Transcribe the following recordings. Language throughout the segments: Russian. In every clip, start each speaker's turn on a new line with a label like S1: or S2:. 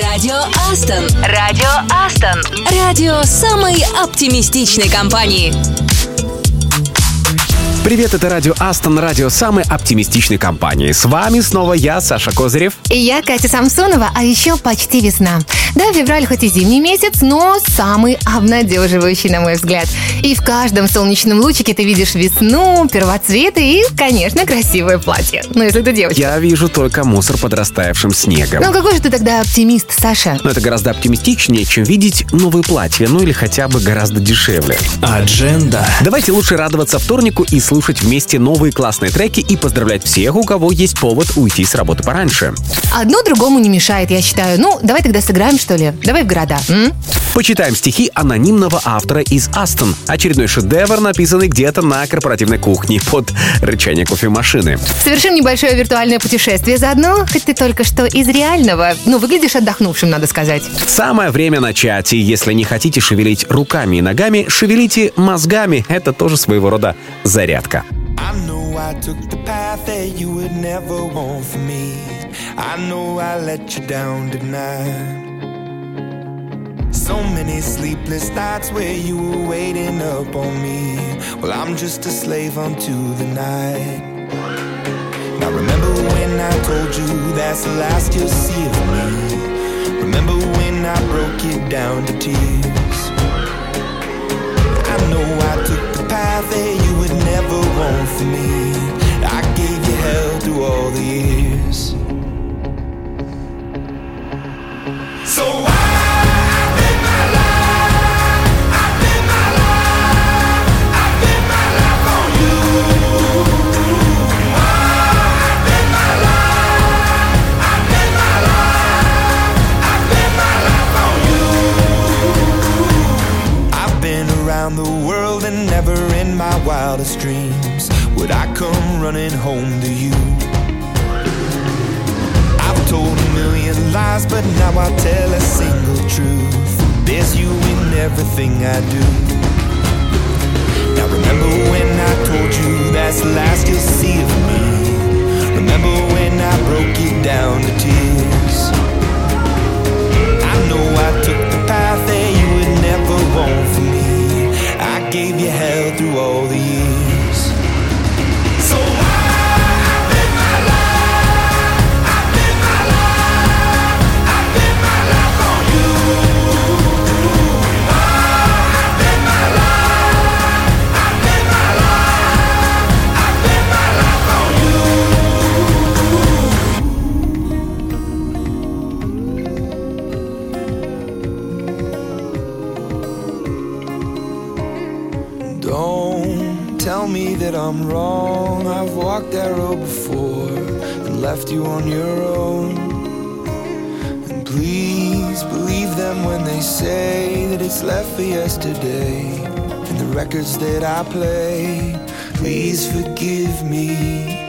S1: Радио Астон. Радио Астон. Радио самой оптимистичной компании.
S2: Привет, это радио Астон, радио самой оптимистичной компании. С вами снова я, Саша Козырев.
S3: И я, Катя Самсонова, а еще почти весна. Да, февраль хоть и зимний месяц, но самый обнадеживающий, на мой взгляд. И в каждом солнечном лучике ты видишь весну, первоцветы и, конечно, красивое платье. Ну, если ты девочка.
S2: Я вижу только мусор под растаявшим снегом.
S3: Ну, какой же ты тогда оптимист, Саша?
S2: Но это гораздо оптимистичнее, чем видеть новые платья, ну или хотя бы гораздо дешевле.
S4: Адженда.
S2: Давайте лучше радоваться вторнику и слушать вместе новые классные треки и поздравлять всех, у кого есть повод уйти с работы пораньше.
S3: Одно другому не мешает, я считаю. Ну, давай тогда сыграем, что ли? Давай в города. М?
S2: Почитаем стихи анонимного автора из Астон. Очередной шедевр, написанный где-то на корпоративной кухне под рычание кофемашины.
S3: Совершим небольшое виртуальное путешествие заодно, хоть ты только что из реального. Ну, выглядишь отдохнувшим, надо сказать.
S2: Самое время начать, и если не хотите шевелить руками и ногами, шевелите мозгами. Это тоже своего рода зарядка.
S5: I know I took the path that you would never want for me. I know I let you down tonight. So many sleepless nights where you were waiting up on me. Well, I'm just a slave unto the night. Now, remember when I told you that's the last you'll see of me? Remember when I broke it down to tears? I know I took the path that you would never want for me. I gave you hell through all the years. So running home to you. I've told a million lies, but now I tell a single truth. There's you in everything I do. Now remember when I told you that's the last you'll see of me. Remember when I broke you down to tears. I know I took the path tell me that I'm wrong. I've walked that road before and left you on your own. And please believe them when they say that it's left for yesterday. And the records that I play, please forgive me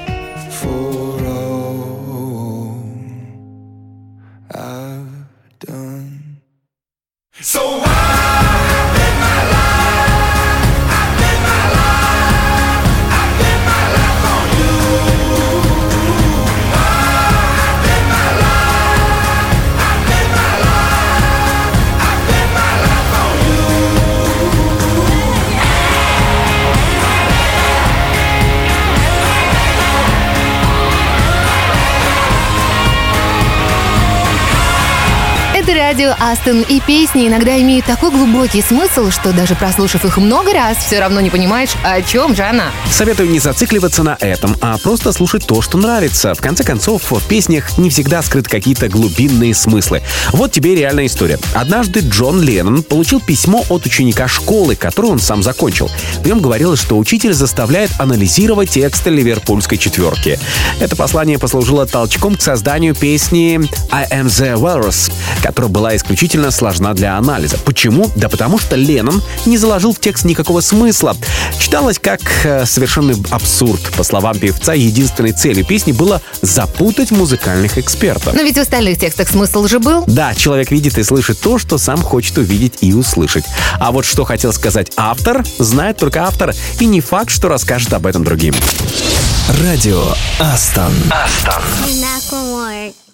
S3: Астон, и песни иногда имеют такой глубокий смысл, что даже прослушав их много раз, все равно не понимаешь, о чем же она.
S2: Советую не зацикливаться на этом, а просто слушать то, что нравится. В конце концов, в песнях не всегда скрыты какие-то глубинные смыслы. Вот тебе реальная история. Однажды Джон Леннон получил письмо от ученика школы, которую он сам закончил. В нем говорилось, что учитель заставляет анализировать тексты ливерпульской четверки. Это послание послужило толчком к созданию песни «I am the Walrus», которая была исключительно сложна для анализа. Почему? Да потому что Леннон не заложил в текст никакого смысла. Читалось как э, совершенный абсурд. По словам певца, единственной целью песни было запутать музыкальных экспертов.
S3: Но ведь в остальных текстах смысл же был.
S2: Да, человек видит и слышит то, что сам хочет увидеть и услышать. А вот что хотел сказать автор, знает только автор, и не факт, что расскажет об этом другим.
S6: Радио Астон.
S7: Астон.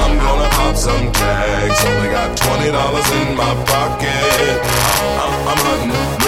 S8: I'm gonna pop some tags. Only got twenty dollars in my pocket. I'm, I'm hunting,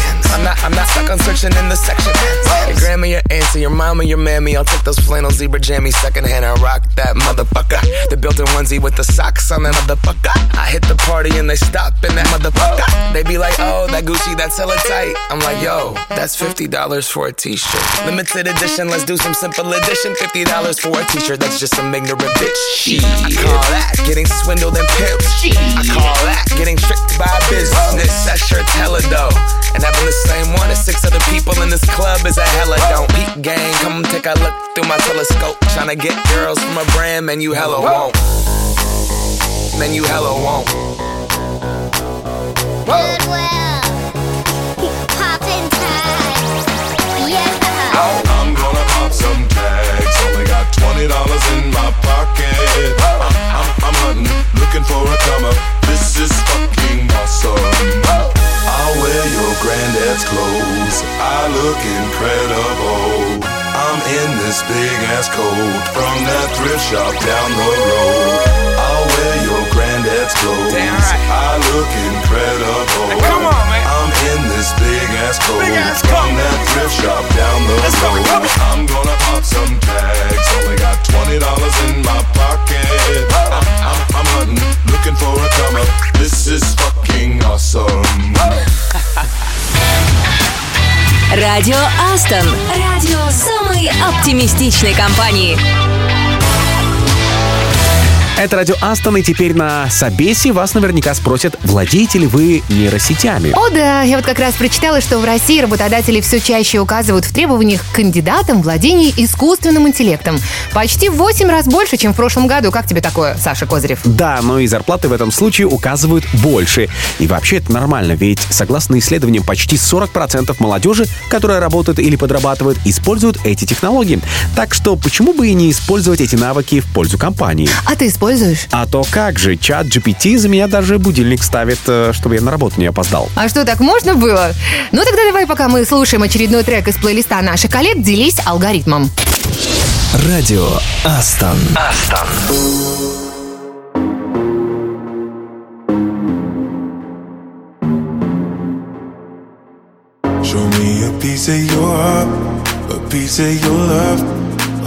S9: I'm not, I'm not stuck on searching in the section. Your grandma, your auntie, your mama, your mammy. I'll take those flannel zebra jammies secondhand and rock that motherfucker. The built-in onesie with the socks on that motherfucker. I hit the party and they stop in that motherfucker. They be like, oh, that Gucci, that's hella tight. I'm like, yo, that's $50 for a t-shirt. Limited edition, let's do some simple edition. $50 for a t-shirt, that's just some ignorant bitch. Shit. I call that getting swindled and pimped. I call that getting tricked by business. That shirt's hella dope. And having the same one as six other people in this club is a hella don't. Peak gang, come take a look through my telescope. Tryna get girls from a brand, man, you hella won't. Man, you hella won't.
S10: Goodwill. Poppin' tags. Yeah.
S8: I'm gonna pop some tags. Only got twenty dollars in my pocket. I'm, I'm, I'm hunting, looking for a come up. This is fucking awesome. I'll wear your granddad's clothes. I look incredible. I'm in this big ass coat from that thrift shop down the road. I'll wear your granddad's clothes.
S9: Right.
S8: I look incredible.
S9: Hey, come on, man.
S8: I'm in ass coat
S9: Big ass
S8: from
S9: coat.
S8: that thrift shop down the
S9: Let's go,
S8: road.
S9: come on.
S8: I'm gonna pop some tags. Only got twenty dollars in my pocket. I'm, I'm, I'm hunting, looking for a come up. This is fucking awesome.
S1: Радио Астон. Радио самой оптимистичной компании.
S2: Это радио Астон, и теперь на Собесе вас наверняка спросят, владеете ли вы нейросетями.
S3: О да, я вот как раз прочитала, что в России работодатели все чаще указывают в требованиях к кандидатам владение искусственным интеллектом. Почти в 8 раз больше, чем в прошлом году. Как тебе такое, Саша Козырев?
S2: Да, но и зарплаты в этом случае указывают больше. И вообще это нормально, ведь согласно исследованиям, почти 40% молодежи, которая работает или подрабатывает, используют эти технологии. Так что почему бы и не использовать эти навыки в пользу компании?
S3: А ты используешь?
S2: А то как же, чат GPT за меня даже будильник ставит, э, чтобы я на работу не опоздал.
S3: А что, так можно было? Ну тогда давай, пока мы слушаем очередной трек из плейлиста наших коллег, делись алгоритмом.
S6: Радио Астон.
S7: Астон.
S8: Show me a piece of your heart, a piece of your love.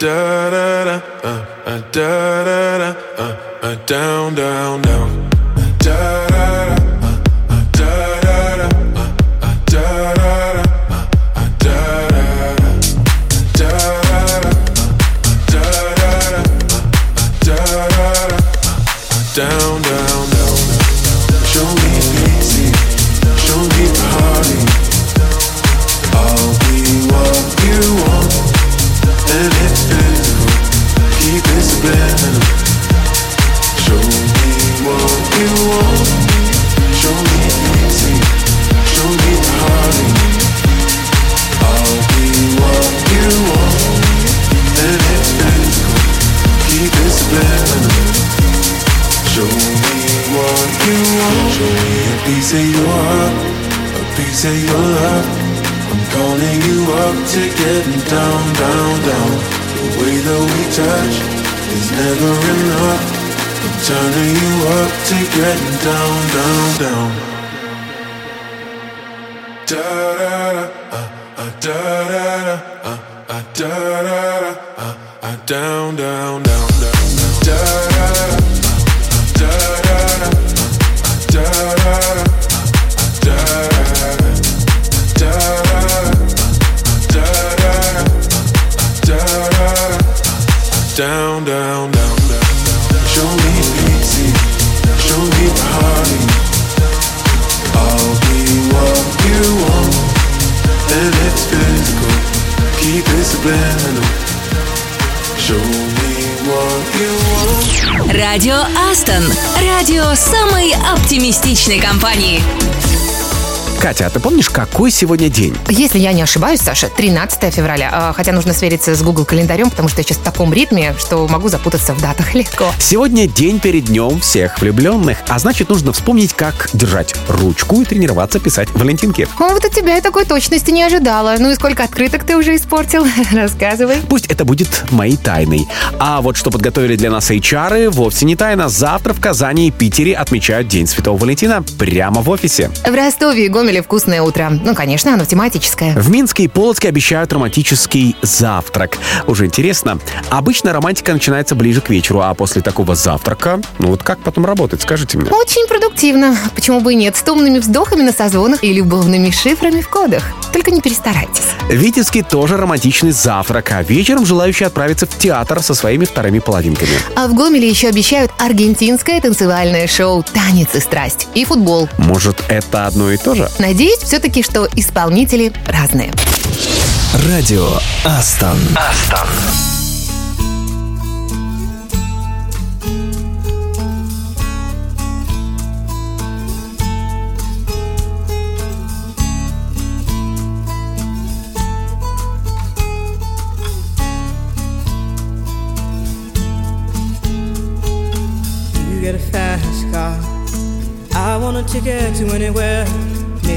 S11: da da da uh, uh, da da da uh, uh, down down down uh, da da da uh, uh, da da da uh,
S1: компании.
S2: Катя, а ты помнишь, какой сегодня день?
S3: Если я не ошибаюсь, Саша, 13 февраля. А, Хотя нужно свериться с Google календарем, потому что я сейчас в таком ритме, что могу запутаться в датах легко.
S2: Сегодня день перед днем всех влюбленных, а значит, нужно вспомнить, как держать ручку и тренироваться писать валентинки.
S3: О, вот от тебя я такой точности не ожидала. Ну и сколько открыток ты уже испортил? Рассказывай.
S2: Пусть это будет моей тайной. А вот что подготовили для нас HR, вовсе не тайна. Завтра в Казани и Питере отмечают День Святого Валентина прямо в офисе.
S3: В Ростове и Гомеле вкусное утро. Ну, конечно, оно тематическое.
S2: В Минске и Полоцке обещают романтический завтрак. Уже интересно. Обычно романтика начинается ближе к вечеру, а после такого завтрака, ну вот как потом работать, скажите мне?
S3: Очень продуктивно. Почему бы и нет? С томными вздохами на созвонах и любовными шифрами в кодах. Только не перестарайтесь.
S2: В Витебске тоже романтичный завтрак, а вечером желающие отправиться в театр со своими вторыми половинками.
S3: А в Гомеле еще обещают аргентинское танцевальное шоу «Танец и страсть» и футбол.
S2: Может, это одно и то же?
S3: Надеюсь все-таки, что исполнители разные.
S6: Радио Астон.
S12: Астон.
S13: You get a fast car. I want a ticket to anywhere.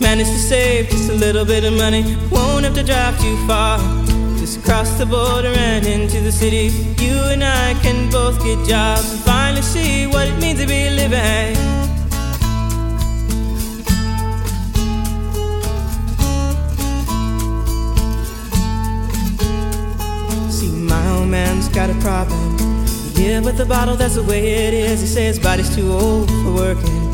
S13: Managed to save just a little bit of money. Won't have to drive too far. Just cross the border and into the city. You and I can both get jobs and finally see what it means to be living. See, my old man's got a problem. Yeah, with the bottle, that's the way it is. He says body's too old for working.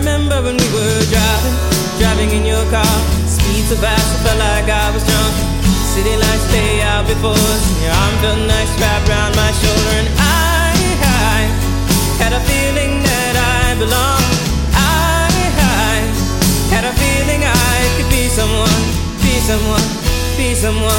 S13: Remember when we were driving, driving in your car. Speed so fast, I felt like I was drunk. City lights lay out before us, and your arm felt nice wrapped around my shoulder. And I, I had a feeling that I belonged. I, I had a feeling I could be someone, be someone.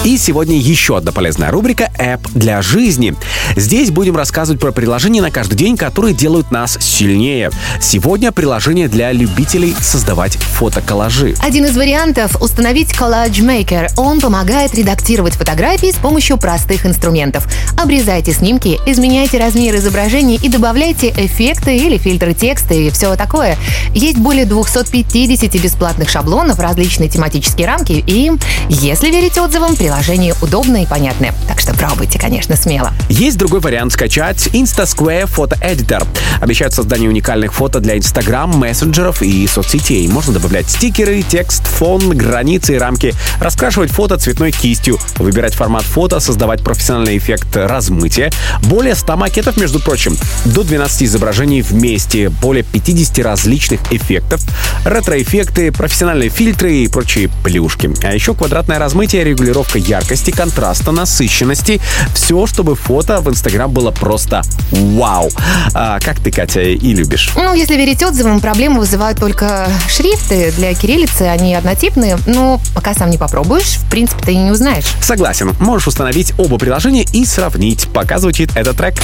S2: И сегодня еще одна полезная рубрика «App для жизни». Здесь будем рассказывать про приложения на каждый день, которые делают нас сильнее. Сегодня приложение для любителей создавать фотоколлажи.
S3: Один из вариантов — установить Collage Maker. Он помогает редактировать фотографии с помощью простых инструментов. Обрезайте снимки, изменяйте размер изображений и добавляйте эффекты или фильтры текста и все такое. Есть более 250 бесплатных шаблонов, различные тематические рамки и, если верить отзывам, приложение удобное и понятное. Так что пробуйте, конечно, смело.
S2: Есть другой вариант скачать InstaSquare Photo Editor. Обещают создание уникальных фото для Instagram, мессенджеров и соцсетей. Можно добавлять стикеры, текст, фон, границы и рамки, раскрашивать фото цветной кистью, выбирать формат фото, создавать профессиональный эффект размытия. Более 100 макетов, между прочим, до 12 изображений вместе, более 50 различных эффектов, ретро-эффекты, профессиональные фильтры и прочие плюшки. А еще квадратное размытие, регулировка яркости, контраста, насыщенности. Все, чтобы фото Инстаграм было просто вау. А как ты, Катя, и любишь?
S3: Ну, если верить отзывам, проблемы вызывают только шрифты. Для кириллицы они однотипные, но пока сам не попробуешь, в принципе, ты и не узнаешь.
S2: Согласен. Можешь установить оба приложения и сравнить, пока звучит этот трек.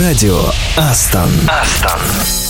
S6: Радио Астон. Астон.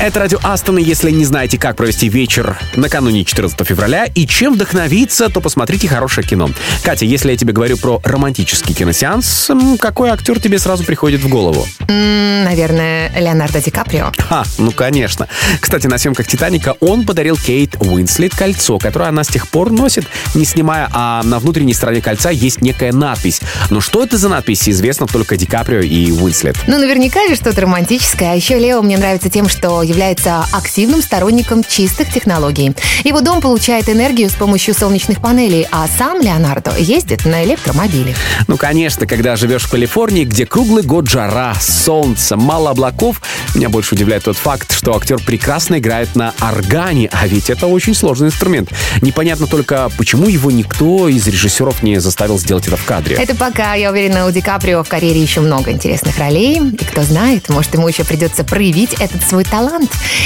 S2: Это радио Астон, и если не знаете, как провести вечер накануне 14 февраля и чем вдохновиться, то посмотрите хорошее кино. Катя, если я тебе говорю про романтический киносеанс, какой актер тебе сразу приходит в голову?
S3: Наверное, Леонардо Ди Каприо.
S2: Ха, ну конечно. Кстати, на съемках «Титаника» он подарил Кейт Уинслет кольцо, которое она с тех пор носит, не снимая, а на внутренней стороне кольца есть некая надпись. Но что это за надпись, известно только Ди Каприо и Уинслет.
S3: Ну, наверняка же что-то романтическое. А еще Лео мне нравится тем, что является активным сторонником чистых технологий. Его дом получает энергию с помощью солнечных панелей, а сам Леонардо ездит на электромобиле.
S2: Ну, конечно, когда живешь в Калифорнии, где круглый год жара, солнце, мало облаков, меня больше удивляет тот факт, что актер прекрасно играет на органе, а ведь это очень сложный инструмент. Непонятно только, почему его никто из режиссеров не заставил сделать это в кадре.
S3: Это пока, я уверена, у Ди Каприо в карьере еще много интересных ролей. И кто знает, может, ему еще придется проявить этот свой талант.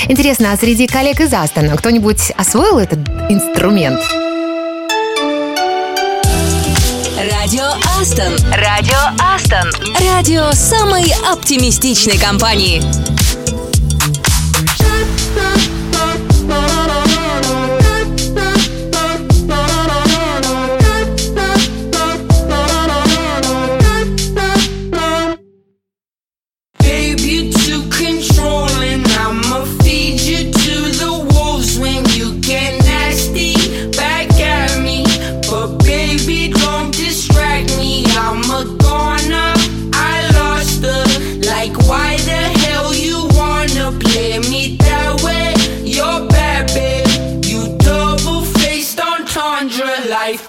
S3: Интересно, а среди коллег из Астона кто-нибудь освоил этот инструмент?
S1: Радио Астон. Радио Астон. Радио самой оптимистичной компании.
S14: Life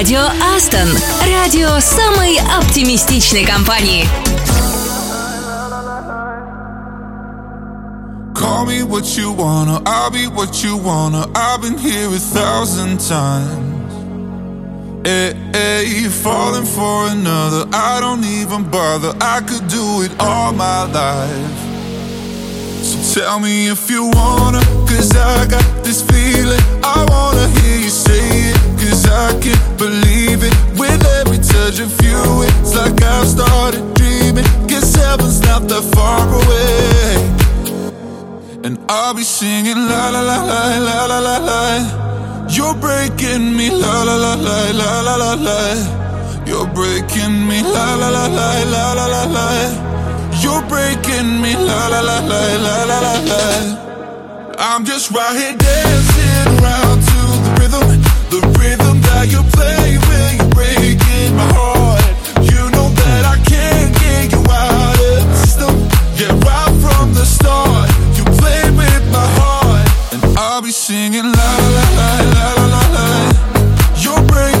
S1: Радио Астон. Радио самой оптимистичной компании.
S15: Call me what you wanna, I'll be what you wanna. I've been here a thousand times. Hey, hey, falling for another, I don't even bother. I could do it all my life. So tell me if you wanna, cause I got this feeling. I wanna hear you say it, cause I can't believe it. With every touch of you, it's like I've started dreaming. Guess heaven's not that far away. And I'll be singing la la la la la la la la. You're breaking me la la la la la la la la. You're breaking me la la la la la la la la. You're breaking me la la la la la la la la. I'm just right here dancing around that you play when you're breaking my heart. You know that I can't get you out of the system. Yeah, right from the start, you play with my heart, and I'll be singing la la la la la la. You're breaking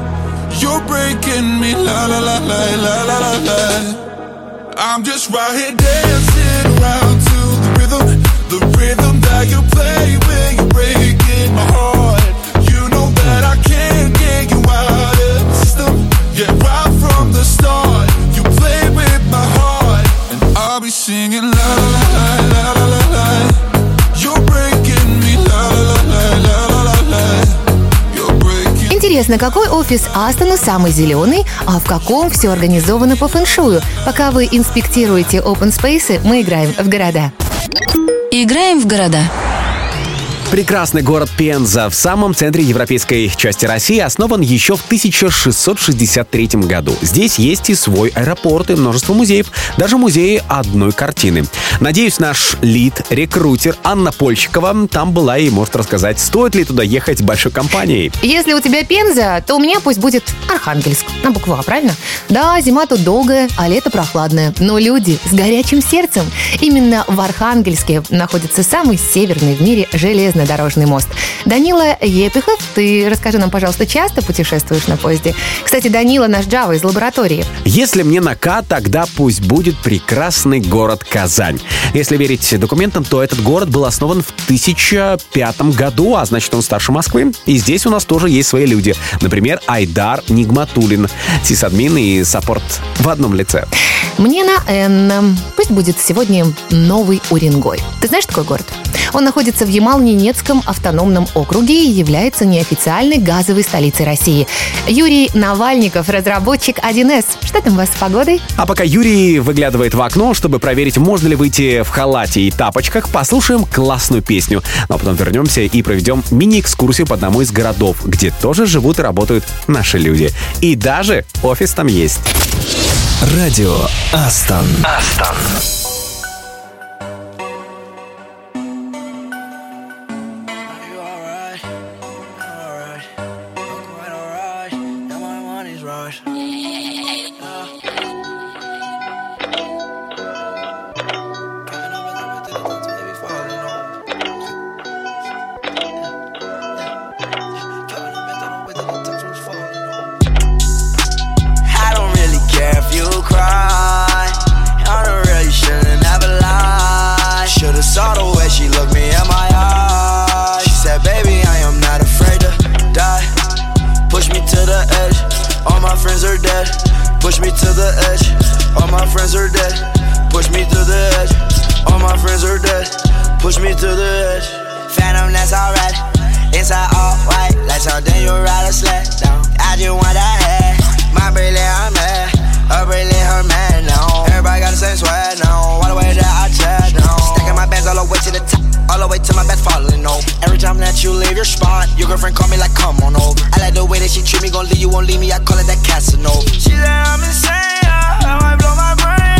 S15: you're breaking me. La la la la la la la la. I'm just right here dancing around to the rhythm, the rhythm.
S3: Интересно, какой офис Астона самый зеленый, а в каком все организовано по фэншую? Пока вы инспектируете open space, мы играем в города.
S1: Играем в города.
S2: Прекрасный город Пенза в самом центре европейской части России основан еще в 1663 году. Здесь есть и свой аэропорт, и множество музеев, даже музеи одной картины. Надеюсь, наш лид, рекрутер Анна Польщикова там была и может рассказать, стоит ли туда ехать большой компанией.
S3: Если у тебя Пенза, то у меня пусть будет Архангельск. На букву А, правильно? Да, зима тут долгая, а лето прохладное. Но люди с горячим сердцем. Именно в Архангельске находится самый северный в мире железнодорожный мост. Данила Епихов, ты расскажи нам, пожалуйста, часто путешествуешь на поезде? Кстати, Данила наш Джава из лаборатории.
S2: Если мне на К, тогда пусть будет прекрасный город Казань. Если верить документам, то этот город был основан в 1005 году, а значит он старше Москвы. И здесь у нас тоже есть свои люди. Например, Айдар Нигматулин, сисадмин и саппорт в одном лице.
S3: Мне на Н. Пусть будет сегодня Новый Уренгой. Ты знаешь такой город? Он находится в Ямал-Ненецком автономном округе и является неофициальной газовой столицей России. Юрий Навальников, разработчик 1С. Что там у вас с погодой?
S2: А пока Юрий выглядывает в окно, чтобы проверить, можно ли выйти в халате и тапочках, послушаем классную песню. Ну а потом вернемся и проведем мини-экскурсию по одному из городов, где тоже живут и работают наши люди. И даже офис там есть.
S6: Радио Астон. Астон.
S16: Friends are dead. Push me to the edge. All my friends are dead. Push me to the edge. Phantom, that's alright. Inside all white, like something you ride a sled down. I just want that head. My brilliant, I'm mad. Her brilliant, her now. Everybody got the same sweat now. All the way that I chat now. Stacking my bands all the way to the top. All the way to my bed falling over. Every time that you leave your spot, your girlfriend call me like, come on over. I like the way that she treat me, gon' leave you, won't leave me. I call it that Casanova. She said I'm insane, yeah. I blow my brain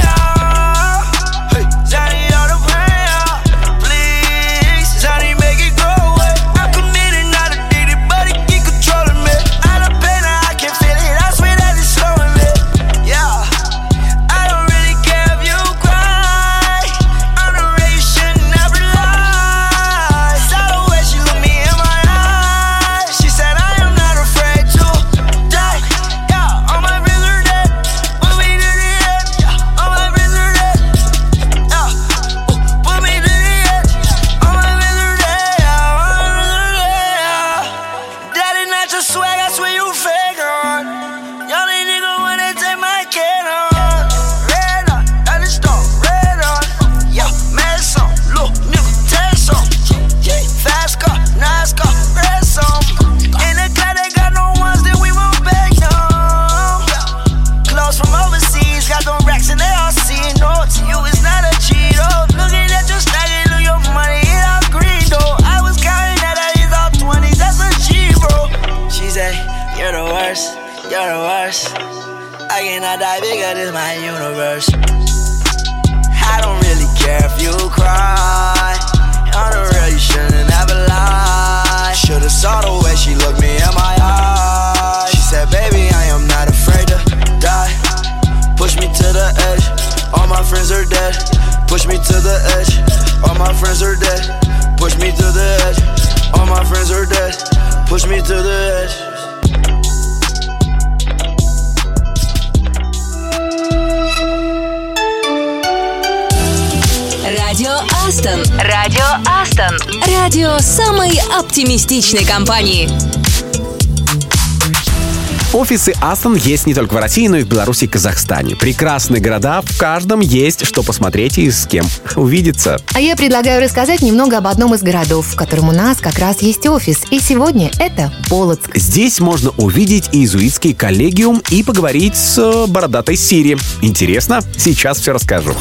S1: фантастичной компании.
S2: Офисы Астон есть не только в России, но и в Беларуси и Казахстане. Прекрасные города, в каждом есть что посмотреть и с кем увидеться.
S3: А я предлагаю рассказать немного об одном из городов, в котором у нас как раз есть офис. И сегодня это Полоцк.
S2: Здесь можно увидеть иезуитский коллегиум и поговорить с э, бородатой Сири. Интересно? Сейчас все расскажу.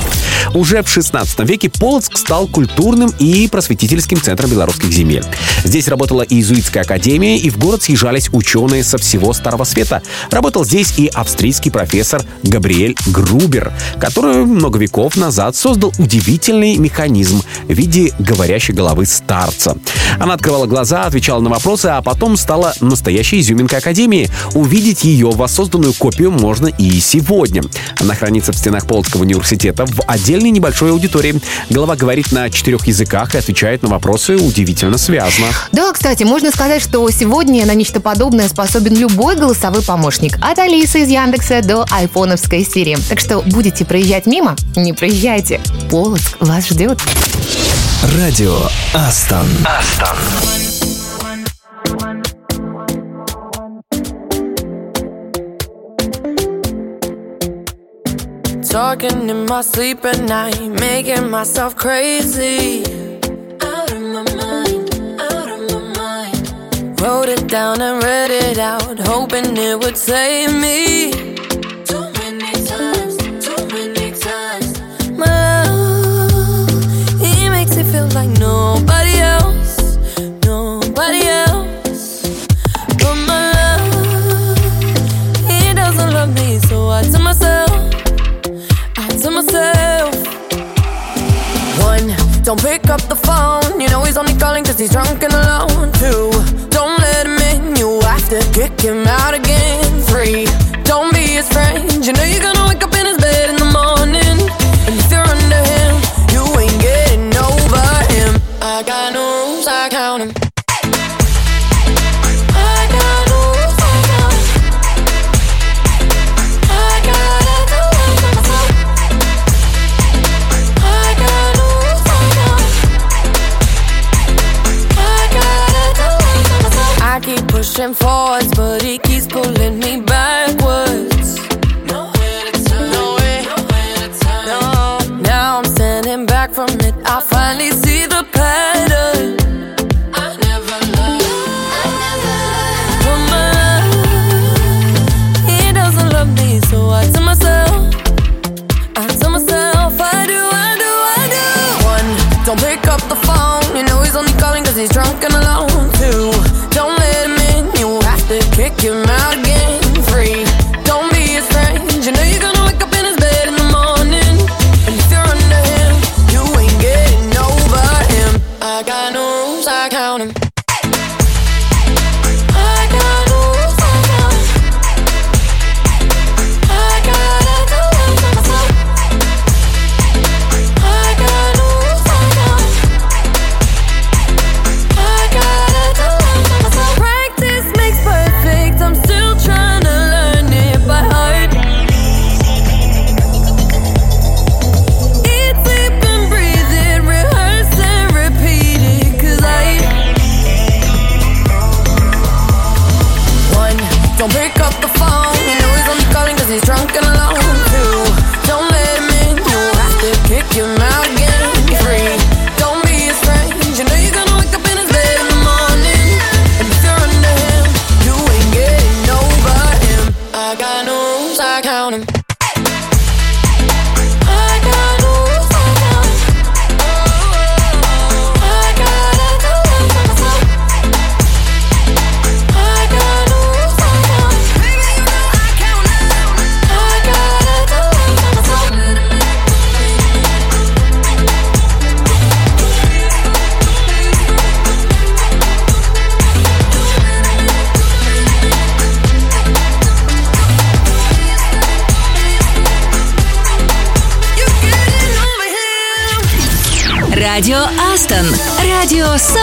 S2: Уже в 16 веке Полоцк стал культурным и просветительским центром белорусских земель. Здесь работала иезуитская академия, и в город съезжались ученые со всего Старого Света, Работал здесь и австрийский профессор Габриэль Грубер, который много веков назад создал удивительный механизм в виде говорящей головы старца. Она открывала глаза, отвечала на вопросы, а потом стала настоящей изюминкой Академии. Увидеть ее воссозданную копию можно и сегодня. Она хранится в стенах Полоцкого университета в отдельной небольшой аудитории. Голова говорит на четырех языках и отвечает на вопросы удивительно связно.
S3: Да, кстати, можно сказать, что сегодня на нечто подобное способен любой голосовой голосовой помощник от Алисы из Яндекса до айфоновской серии, Так что будете проезжать мимо? Не проезжайте. Полоск вас ждет.
S6: Радио Астон.
S17: Астон.
S18: Talking in my sleep at night, making myself crazy. Wrote it down and read it out, hoping it would save me.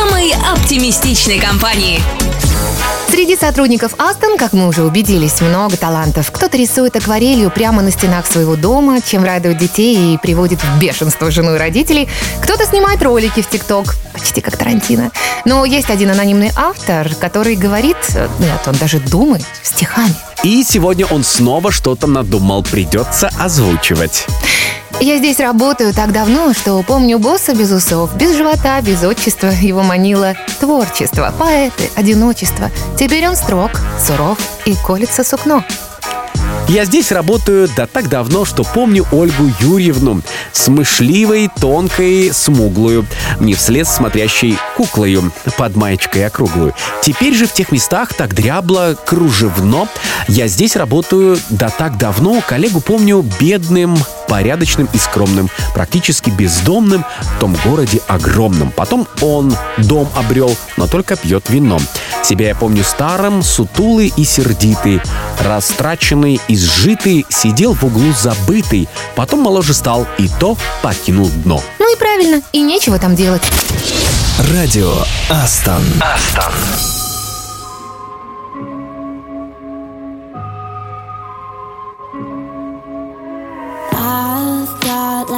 S1: Самой оптимистичной компании.
S3: Среди сотрудников Астон, как мы уже убедились, много талантов. Кто-то рисует акварелью прямо на стенах своего дома, чем радует детей и приводит в бешенство жену и родителей. Кто-то снимает ролики в ТикТок, почти как Тарантино. Но есть один анонимный автор, который говорит, нет, он даже думает стихами.
S2: И сегодня он снова что-то надумал, придется озвучивать.
S3: Я здесь работаю так давно, что помню босса без усов, без живота, без отчества. Его манило творчество, поэты, одиночество. Теперь он строг, суров и колется сукно.
S2: Я здесь работаю да так давно, что помню Ольгу Юрьевну. Смышливой, тонкой, смуглую. Не вслед смотрящей куклою под маечкой округлую. Теперь же в тех местах так дрябло, кружевно. Я здесь работаю да так давно, коллегу помню бедным, порядочным и скромным, практически бездомным в том городе огромном. Потом он дом обрел, но только пьет вино. Себя я помню старым, сутулый и сердитый, растраченный, изжитый, сидел в углу забытый, потом моложе стал и то покинул дно.
S3: Ну и правильно, и нечего там делать.
S6: Радио Астон. Астон.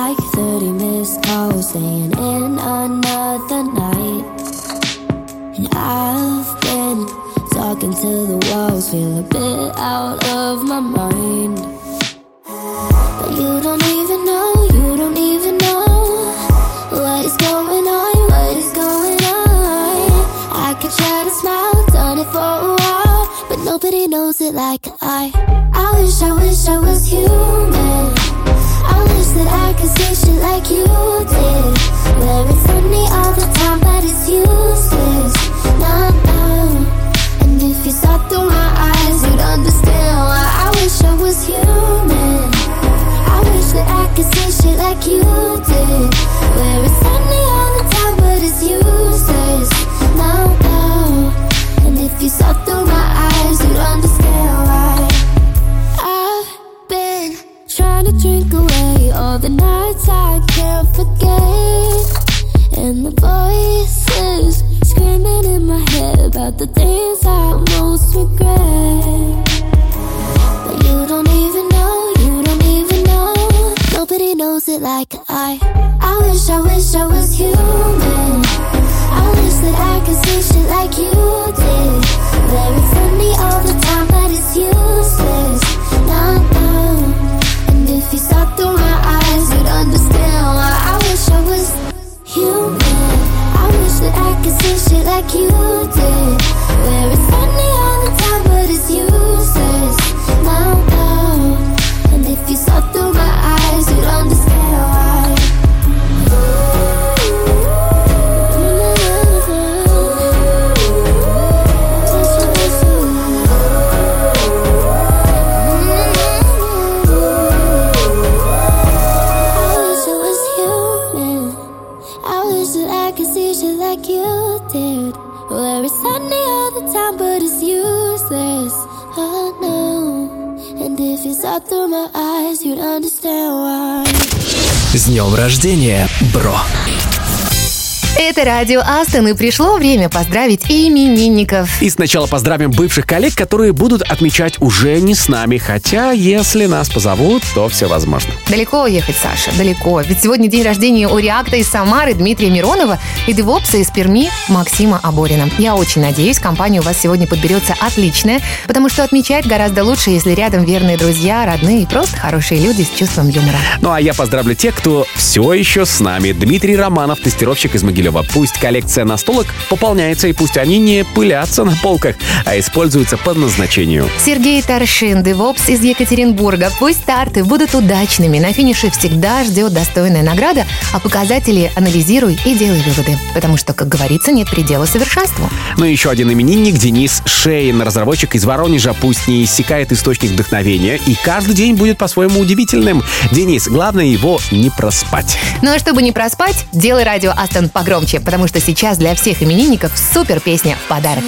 S12: Like 30 missed calls staying in another night. And I've been talking to the walls, feel a bit out of my mind. But you don't even know, you don't even know what is going on, what is going on. I could try to smile, done it for a while, but nobody knows it like I. I wish, I wish I was human. That I could say shit like you did. Where it's all the time, but it's useless. No, no. And if you saw through my eyes, you'd understand why I wish I was human. I wish that I could say shit like you did. About the things I most regret. But you don't even know, you don't even know. Nobody knows it like I. I wish, I wish I was human. I wish that I could say shit like you did. Very funny all the time, but it's useless. No, no. And if you saw through my eyes, you'd understand why I wish I was human. I wish that I could say shit like you did.
S6: Рождения, бро!
S3: Это радио Астон, и пришло время поздравить именинников.
S2: И сначала поздравим бывших коллег, которые будут отмечать уже не с нами, хотя если нас позовут, то все возможно.
S3: Далеко ехать, Саша, далеко. Ведь сегодня день рождения у Реакта из Самары Дмитрия Миронова и Девопса из Перми Максима Аборина. Я очень надеюсь, компания у вас сегодня подберется отличная, потому что отмечать гораздо лучше, если рядом верные друзья, родные и просто хорошие люди с чувством юмора.
S2: Ну а я поздравлю тех, кто все еще с нами. Дмитрий Романов, тестировщик из Могилева. Пусть коллекция настолок пополняется, и пусть они не пылятся на полках, а используются по назначению.
S3: Сергей Таршин, Девопс из Екатеринбурга. Пусть старты будут удачными. На финише всегда ждет достойная награда, а показатели анализируй и делай выводы. Потому что, как говорится, нет предела совершенству.
S2: Ну и еще один именинник Денис Шейн, разработчик из Воронежа. Пусть не иссякает источник вдохновения, и каждый день будет по-своему удивительным. Денис, главное его не проспать.
S3: Ну а чтобы не проспать, делай радио Астон погромче, потому что сейчас для всех именинников супер песня в подарок.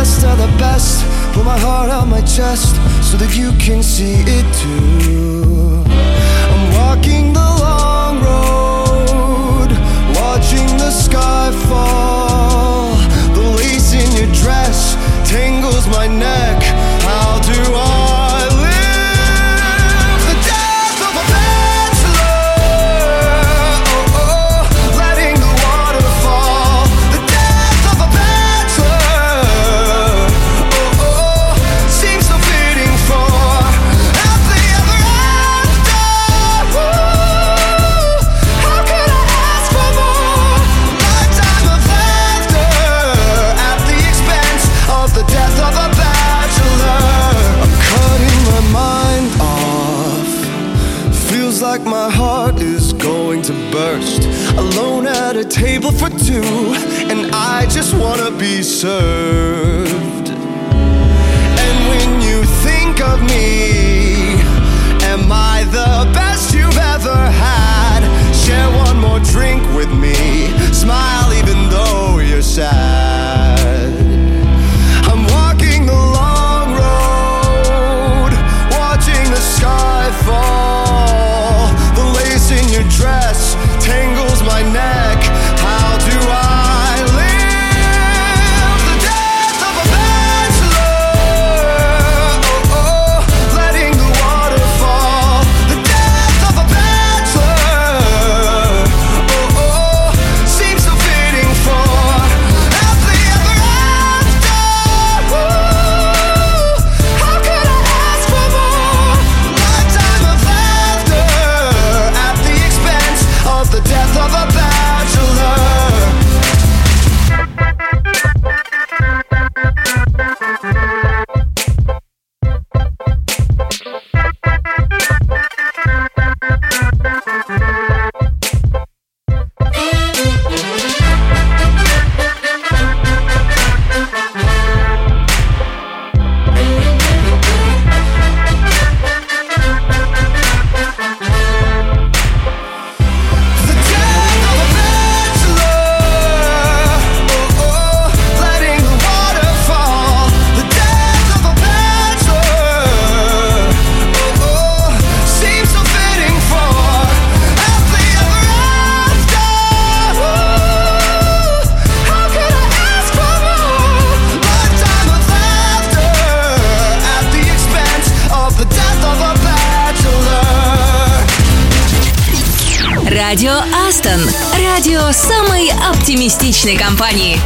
S5: Best of the best. Put my heart on my chest so that you can see it too. My neck. How do I served.
S1: Радио Астон. Радио самой оптимистичной компании.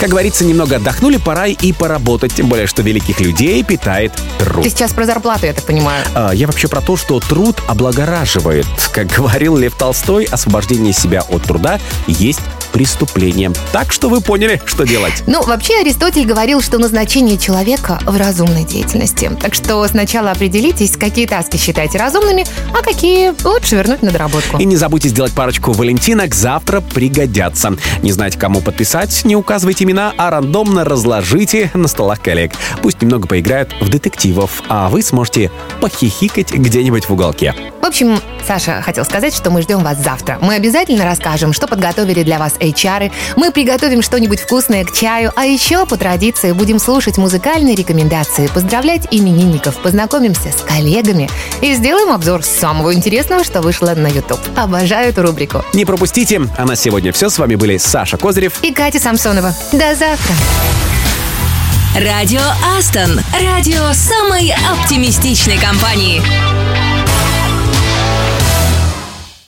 S2: Как говорится, немного отдохнули, пора и поработать. Тем более, что великих людей питает труд.
S3: Ты сейчас про зарплату, я так понимаю.
S2: А, Я вообще про то, что труд облагораживает. Как говорил Лев Толстой, освобождение себя от труда есть преступление. Так что вы поняли, что делать.
S3: Ну, вообще Аристотель говорил, что назначение человека в разумной деятельности. Так что сначала определитесь, какие таски считаете разумными, а какие лучше вернуть на доработку.
S2: И не забудьте сделать парочку валентинок, завтра пригодятся. Не знаете, кому подписать, не указывайте имена, а рандомно разложите на столах коллег. Пусть немного поиграют в детективов, а вы сможете похихикать где-нибудь в уголке.
S3: В общем, Саша хотел сказать, что мы ждем вас завтра. Мы обязательно расскажем, что подготовили для вас HR. Мы приготовим что-нибудь вкусное к чаю, а еще по традиции будем слушать музыкальные рекомендации, поздравлять именинников, познакомимся с коллегами и сделаем обзор самого интересного, что вышло на YouTube. Обожаю эту рубрику.
S2: Не пропустите. А на сегодня все. С вами были Саша Козырев.
S3: И Катя Самсонова. До завтра.
S1: Радио Астон. Радио самой оптимистичной компании.